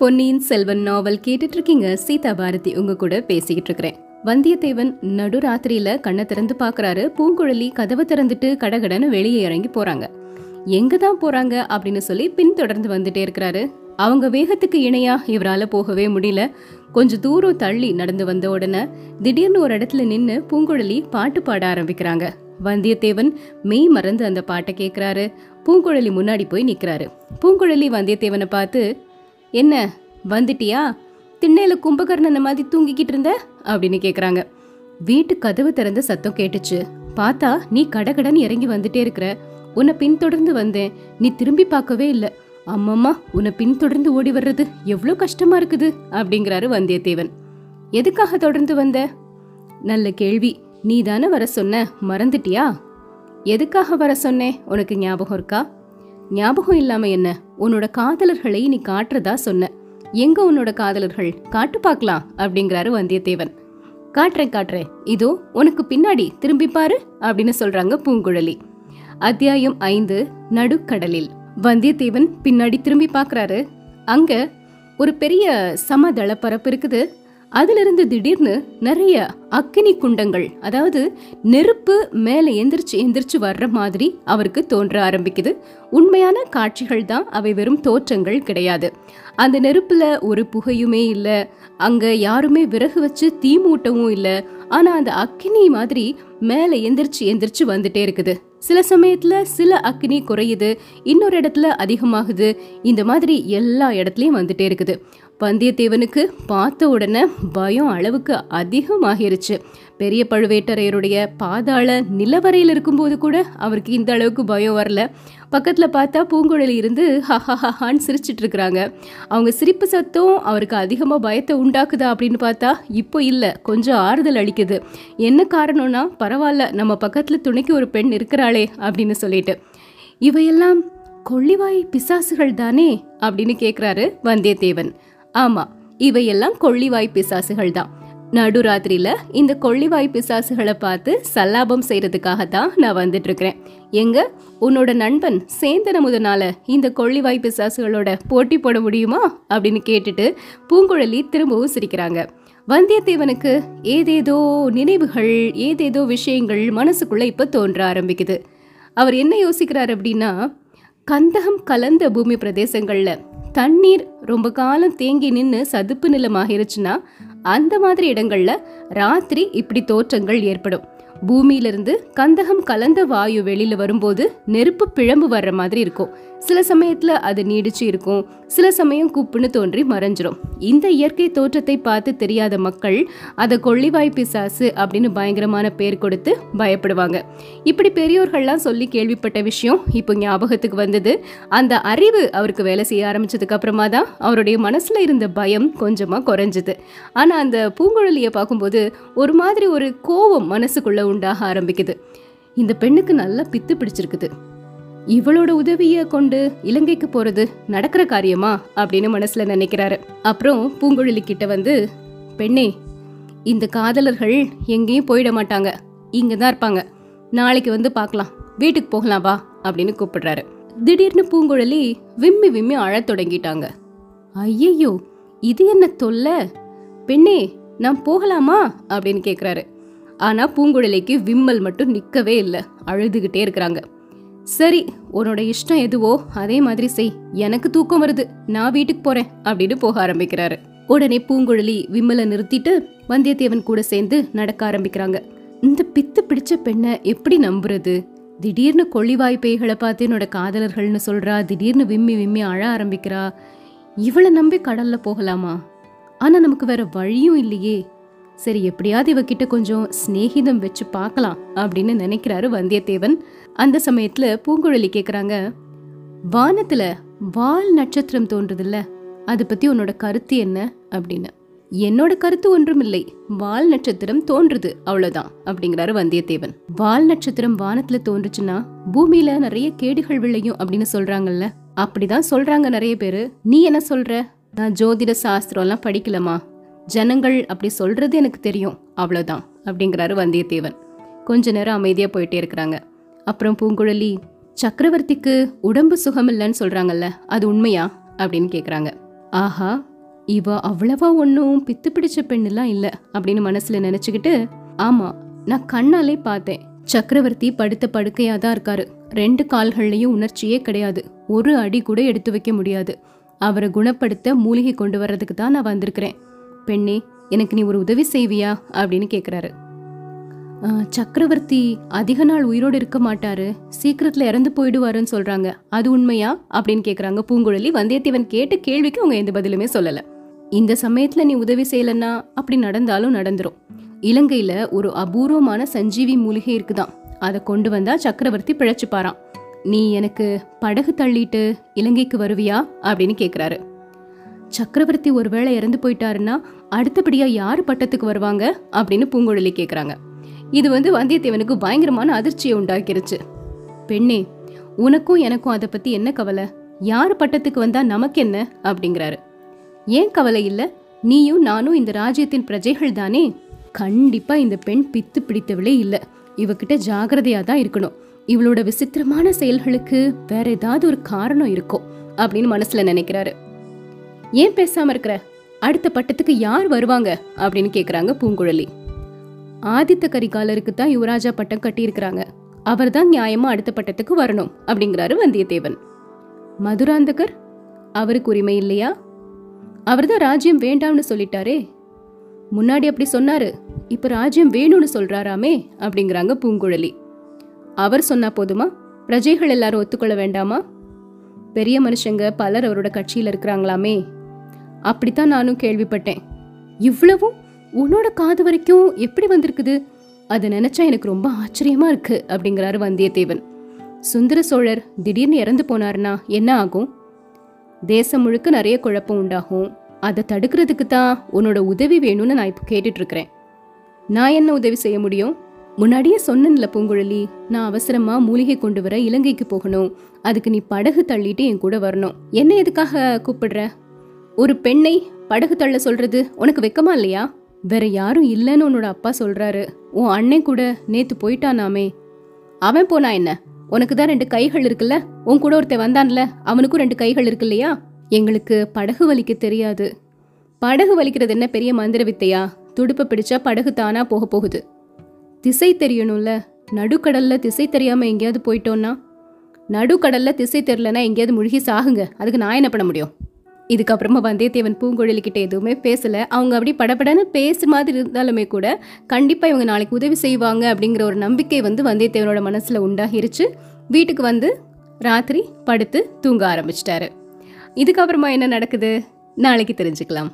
பொன்னியின் செல்வன் நாவல் கேட்டுட்டு இருக்கீங்க சீதா பாரதி உங்க கூட பேசிக்கிட்டு இருக்கிறேன் வந்தியத்தேவன் நடுராத்திரியில கண்ணை திறந்து பாக்குறாரு. பூங்குழலி கதவை திறந்துட்டு கடகடன்னு வெளியே இறங்கி போறாங்க. எங்க தான் போறாங்க? அப்படின்னு சொல்லி பின்தொடர்ந்து வந்துட்டே இருக்கிறாரு. அவங்க வேகத்துக்கு இணையா இவரால போகவே முடியல. கொஞ்சம் தூரம் தள்ளி நடந்து வந்த உடனே திடீர்னு ஒரு இடத்துல நின்னு பூங்குழலி பாட்டு பாட ஆரம்பிக்கிறாங்க. வந்தியத்தேவன் மெய் மறந்து அந்த பாட்டை கேட்கிறாரு பூங்குழலி முன்னாடி போய் நிக்கிறாரு. பூங்குழலி வந்தியத்தேவனை பார்த்து என்ன வந்துட்டியா? திண்ணையில கும்பகர்ணனை மாதிரி தூங்கிக்கிட்டு இருந்த? அப்படின்னு கேக்குறாங்க. வீட்டு கதவு திறந்த சத்தம் கேட்டுச்சு. பார்த்தா நீ கடகடன்னு இறங்கி வந்துட்டே இருக்கிற. உன்னை பின்தொடர்ந்து வந்தேன். நீ திரும்பி பார்க்கவே இல்லை. அம்மம்மா உன்னை பின்தொடர்ந்து ஓடி வர்றது எவ்வளோ கஷ்டமா இருக்குது? அப்படிங்கிறாரு வந்தியத்தேவன். எதுக்காக தொடர்ந்து வந்த? நல்ல கேள்வி. நீ தானே வர சொன்ன. மறந்துட்டியா? எதுக்காக வர சொன்னேன்? உனக்கு ஞாபகம் இருக்கா? ஞாபகம் இல்லாம என்ன? உன்னோட காதலர்களை நீ காட்டுறதா சொன்ன. எங்க உன்னோட காதலர்கள்? காட்டு பார்க்கலாம் அப்படிங்கிறாரு வந்தியத்தேவன். காட்டுறேன் காட்டுறேன். இதோ உனக்கு பின்னாடி திரும்பி பாரு அப்படின்னு சொல்றாங்க பூங்குழலி. அத்தியாயம் ஐந்து நடுக்கடலில். வந்தியத்தேவன் பின்னாடி திரும்பி பார்க்கறாரு அங்க ஒரு பெரிய சமதள பரப்பு இருக்குது. அதிலிருந்து திடீர்னு நிறைய அக்கினி குண்டங்கள் அதாவது நெருப்பு மேலே எந்திரிச்சு எந்திரிச்சு வர்ற மாதிரி அவருக்கு தோன்ற ஆரம்பிக்குது. உண்மையான காட்சிகள் தான் அவை வெறும் தோற்றங்கள் கிடையாது. அந்த நெருப்பில் ஒரு புகையுமே இல்லை அங்கே யாருமே விறகு வச்சு தீ மூட்டவும் இல்லை ஆனால் அந்த அக்கினி மாதிரி மேலே எந்திரிச்சு எந்திரிச்சு வந்துட்டே இருக்குது. சில சமயத்தில் சில அக்கினி குறையுது இன்னொரு இடத்துல அதிகமாகுது இந்த மாதிரி எல்லா இடத்துலையும் வந்துட்டே இருக்குது. வந்தியத்தேவனுக்கு பார்த்த உடனே பயம் அளவுக்கு அதிகமாகிருச்சு. பெரிய பழுவேட்டரையருடைய பாதாள நிலவரையில் இருக்கும்போது கூட அவருக்கு இந்த அளவுக்கு பயம் வரல. பக்கத்தில் பார்த்தா பூங்குழலி இருந்து ஹஹஹான்னு சிரிச்சிட்டு இருக்கிறாங்க. அவங்க சிரிப்பு சத்தம் அவருக்கு அதிகமாக பயத்தை உண்டாக்குதா அப்படின்னு பார்த்தா இப்போ இல்லை கொஞ்சம் ஆறுதல் அளிக்குது. என்ன காரணம்னா பரவாயில்ல நம்ம பக்கத்தில் துணைக்கு ஒரு பெண் இருக்கிறாளே அப்படின்னு சொல்லிட்டு. இவையெல்லாம் கொள்ளிவாய் பிசாசுகள் தானே அப்படின்னு கேட்குறாரு வந்தியத்தேவன். ஆமா இவையெல்லாம் கொள்ளிவாய் பிசாசுகள் தான். நடுராத்திரியில இந்த கொள்ளிவாய் பிசாசுகளை பார்த்து சல்லாபம் செய்யறதுக்காக தான் நான் வந்துட்டு இருக்கிறேன் எங்க? உன்னோட நண்பன் சேந்தன முதனால இந்த கொள்ளிவாய் பிசாசுகளோட போட்டி போட முடியுமா? அப்படின்னு கேட்டுட்டு பூங்குழலி திரும்பவும் சிரிக்கிறாங்க. வந்தியத்தேவனுக்கு ஏதேதோ நினைவுகள் ஏதேதோ விஷயங்கள் மனசுக்குள்ள இப்ப தோன்ற ஆரம்பிக்குது. அவர் என்ன யோசிக்கிறார் அப்படின்னா கந்தகம் கலந்த பூமி பிரதேசங்களில் தண்ணீர் ரொம்ப காலம் தேங்கி நின்று சதுப்பு நிலம் ஆகிருச்சுன்னா அந்த மாதிரி இடங்களில் ராத்திரி இப்படி தோற்றங்கள் ஏற்படும். பூமியிலிருந்து கந்தகம் கலந்த வாயு வெளியில வரும்போது நெருப்பு பிழம்பு வர்ற மாதிரி இருக்கும். சில சமயத்துல அது நீடிச்சு இருக்கும். சில சமயம் குப்புன்னு தோன்றி மறைஞ்சிரும். இந்த இயற்கை தோற்றத்தை பார்த்து தெரியாத மக்கள் அதை கொள்ளிவாய் பிசாசு அப்படின்னு பயங்கரமான பேர் கொடுத்து பயப்படுவாங்க. இப்படி பெரியோர்கள்லாம் சொல்லி கேள்விப்பட்ட விஷயம் இப்போ ஞாபகத்துக்கு வந்தது. அந்த அறிவு அவருக்கு வேலை செய்ய ஆரம்பிச்சதுக்கு அப்புறமா தான் அவருடைய மனசுல இருந்த பயம் கொஞ்சமா குறைஞ்சது. ஆனா அந்த பூங்குழலியை பார்க்கும்போது ஒரு மாதிரி ஒரு கோபம் மனசுக்குள்ள உண்டாக ஆரம்பிக்குது. இந்த பெண்ணுக்கு நல்லா பித்து பிடிச்சிருக்குது. இவளோட உதவியை கொண்டு இலங்கைக்கு போறது நடக்கிற காரியமா அப்படின்னு மனசுல நினைக்கிறாரு. அப்புறம் பூங்குழலி கிட்ட வந்து பெண்ணே இந்த காதலர்கள் எங்கேயும் போயிட மாட்டாங்க. இங்க தான் இருப்பாங்க. நாளைக்கு வந்து பார்க்கலாம். வீட்டுக்கு போகலாம் வா அப்படின்னு கூப்பிடுறாரு. திடீர்னு பூங்குழலி விம்மி விம்மி அழத் தொடங்கிட்டாங்க. ஐயையோ இது என்ன தொல்லை? பெண்ணே நான் போகலாமா? அப்படின்னு கேட்குறாரு ஆனா பூங்குழலிக்கு விம்மல் மட்டும் நிக்கவே இல்லை. அழுதுகிட்டே இருக்கிறாங்க. சரி உன்னோட இஷ்டம் எதுவோ அதே மாதிரி செய். எனக்கு தூக்கம் வருது. நான் வீட்டுக்கு போறேன் அப்படின்னு போக ஆரம்பிக்கிறாரு. உடனே பூங்குழலி விம்மலை நிறுத்திட்டு வந்தியத்தேவன் கூட சேர்ந்து நடக்க ஆரம்பிக்கிறாங்க. இந்த பித்து பிடிச்ச பெண்ணை எப்படி நம்புறது? திடீர்னு கொள்ளிவாய் பேய்களை பார்த்து என்னோட காதலர்கள்னு சொல்றா திடீர்னு விம்மி விம்மி அழ ஆரம்பிக்கிறா. இவளை நம்பி கடல்ல போகலாமா? ஆனா நமக்கு வேற வழியும் இல்லையே. சரி எப்படியாவது இவகிட்ட கொஞ்சம் சிநேகிதம் வச்சு பார்க்கலாம் அப்படின்னு நினைக்கிறாரு வந்தியத்தேவன். அந்த சமயத்துல பூங்குழலி கேக்குறாங்க வானத்துல வால் நட்சத்திரம் தோன்றுதுல்ல அதை பத்தி உன்னோட கருத்து என்ன? அப்படின்னு. என்னோட கருத்து ஒன்றுமில்லை வால் நட்சத்திரம் தோன்றுது அவ்வளவுதான் அப்படிங்கிறாரு வந்தியத்தேவன். வால் நட்சத்திரம் வானத்துல தோன்றுச்சுன்னா பூமியில நிறைய கேடுகள் விளையும் அப்படின்னு சொல்றாங்கல்ல. அப்படிதான் சொல்றாங்க நிறைய பேரு. நீ என்ன சொல்ற? நான் ஜோதிட சாஸ்திரம் எல்லாம் படிக்கலமா ஜனங்கள் அப்படி சொல்கிறது எனக்கு தெரியும். அவ்வளோதான் அப்படிங்கிறாரு வந்தியத்தேவன். கொஞ்ச நேரம் அமைதியாக போயிட்டே இருக்கிறாங்க. அப்புறம் பூங்குழலி சக்கரவர்த்திக்கு உடம்பு சுகம் இல்லைன்னு சொல்கிறாங்கல்ல அது உண்மையா? அப்படின்னு கேட்குறாங்க ஆஹா இவ அவ்வளவா ஒன்றும் பித்து பிடிச்ச பெண்ணுலாம் இல்லை அப்படின்னு மனசில் நினச்சிக்கிட்டு ஆமாம் நான் கண்ணாலே பார்த்தேன். சக்கரவர்த்தி படுத்த படுக்கையாக தான் இருக்காரு. ரெண்டு கால்கள்லையும் உணர்ச்சியே கிடையாது. ஒரு அடி கூட எடுத்து வைக்க முடியாது. அவரை குணப்படுத்த மூலிகை கொண்டு வர்றதுக்கு தான் நான் வந்திருக்கிறேன். பெண்ணே எனக்கு நீ ஒரு உதவி செய்வியா? அப்படின்னு கேட்குறாரு சக்கரவர்த்தி அதிக நாள் உயிரோடு இருக்க மாட்டாரு. சீக்கிரத்தில் இறந்து போயிடுவாருன்னு சொல்கிறாங்க அது உண்மையா? அப்படின்னு கேட்குறாங்க பூங்குழலி. வந்தியத்தேவன் கேட்ட கேள்விக்கு அவங்க எந்த பதிலுமே சொல்லலை. இந்த சமயத்தில் நீ உதவி செய்யலைன்னா அப்படி நடந்தாலும் நடந்துரும். இலங்கையில் ஒரு அபூர்வமான சஞ்சீவி மூலிகை இருக்குதான் அதை கொண்டு வந்தால் சக்கரவர்த்தி பிழைச்சிப்பாரான் நீ எனக்கு படகு தள்ளிட்டு இலங்கைக்கு வருவியா? அப்படின்னு கேட்குறாரு சக்கரவர்த்தி ஒருவேளை இறந்து போயிட்டாருன்னா அடுத்தபடியா யார் பட்டத்துக்கு வருவாங்க அப்படின்னு பூங்குழலி கேட்குறாங்க இது வந்து வந்தியத்தேவனுக்கு பயங்கரமான அதிர்ச்சியை உண்டாக்கிருச்சு. பெண்ணே உனக்கும் எனக்கும் அதை பத்தி என்ன கவலை? யார் பட்டத்துக்கு வந்தா நமக்கு என்ன அப்படிங்கிறாரு. ஏன் கவலை இல்லை? நீயும் நானும் இந்த ராஜ்யத்தின் பிரஜைகள் தானே? கண்டிப்பா இந்த பெண் பித்து பிடித்தவளே இல்லை. இவகிட்ட ஜாகிரதையா தான் இருக்கணும். இவளோட விசித்திரமான செயல்களுக்கு வேற ஏதாவது ஒரு காரணம் இருக்கும் அப்படின்னு மனசுல நினைக்கிறாரு. ஏன் பேசாம இருக்கிற? அடுத்த பட்டத்துக்கு யார் வருவாங்க? அப்படின்னு கேக்குறாங்க பூங்குழலி. ஆதித்த கரிகாலருக்கு தான் யுவராஜா பட்டம் கட்டியிருக்கிறாங்க. அவர் தான் நியாயமா அடுத்த பட்டத்துக்கு வரணும் அப்படிங்கிறாரு வந்தியத்தேவன். மதுராந்தகர் அவருக்கு உரிமை இல்லையா? அவர் தான் ராஜ்யம் வேண்டாம்னு சொல்லிட்டாரே. முன்னாடி அப்படி சொன்னாரு இப்ப ராஜ்யம் வேணும்னு சொல்றாராமே அப்படிங்கிறாங்க பூங்குழலி. அவர் சொன்னா போதுமா? பிரஜைகள் எல்லாரும் ஒத்துக்கொள்ள வேண்டாமா? பெரிய மனுஷங்க பலர் அவரோட கட்சியில இருக்கிறாங்களாமே. அப்படித்தான் நானும் கேள்விப்பட்டேன். இவ்வளவும் உன்னோட காது வரைக்கும் எப்படி வந்திருக்குது? அதை நினைச்சா எனக்கு ரொம்ப ஆச்சரியமா இருக்கு அப்படிங்கிறாரு வந்தியத்தேவன். சுந்தர சோழர் திடீர்னு இறந்து போனாருன்னா என்ன ஆகும்? தேசம் முழுக்க நிறைய குழப்பம் உண்டாகும். அதை தடுக்கிறதுக்கு தான் உன்னோட உதவி வேணும்னு நான் இப்போ கேட்டுட்டு இருக்கிறேன் நான் என்ன உதவி செய்ய முடியும்? முன்னாடியே சொன்னேன்ல பூங்குழலி நான் அவசரமா மூலிகை கொண்டு வர இலங்கைக்கு போகணும். அதுக்கு நீ படகு தள்ளிட்டு என் கூட வரணும். என்ன எதுக்காக கூப்பிடுற? ஒரு பெண்ணை படகு தள்ள சொல்றது உனக்கு வெக்கமா இல்லையா? வேற யாரும் இல்லைன்னு உன்னோட அப்பா சொல்றாரு. உன் அண்ணன் கூட நேத்து போயிட்டானாமே. அவன் போனா என்ன? உனக்கு தான் ரெண்டு கைகள் இருக்குல்ல? உன் கூட ஒருத்தன் வந்தான்ல அவனுக்கும் ரெண்டு கைகள் இருக்கு இல்லையா? எங்களுக்கு படகு வலிக்க தெரியாது. படகு வலிக்கிறது என்ன பெரிய மந்திர வித்தையா? துடுப்பை பிடிச்சா படகு தானா போக போகுது. திசை தெரியணும்ல. நடுக்கடல்ல திசை தெரியாம எங்கேயாவது போயிட்டோன்னா நடுக்கடல்ல திசை தெரியலனா எங்கேயாவது முழுகி சாகுங்க. அதுக்கு நான் என்ன பண்ண முடியும்? இதுக்கப்புறமா வந்தியத்தேவன் பூங்குழலிக்கிட்ட எதுவுமே பேசலை. அவங்க அப்படி படபடன்னு பேசு மாதிரி இருந்தாலுமே கூட கண்டிப்பாக இவங்க நாளைக்கு உதவி செய்வாங்க அப்படிங்கிற ஒரு நம்பிக்கை வந்து வந்தியத்தேவனோட மனசில் உண்டாகிருச்சு. வீட்டுக்கு வந்து ராத்திரி படுத்து தூங்க ஆரம்பிச்சிட்டாரு. இதுக்கப்புறமா என்ன நடக்குது? நாளைக்கு தெரிஞ்சுக்கலாம்.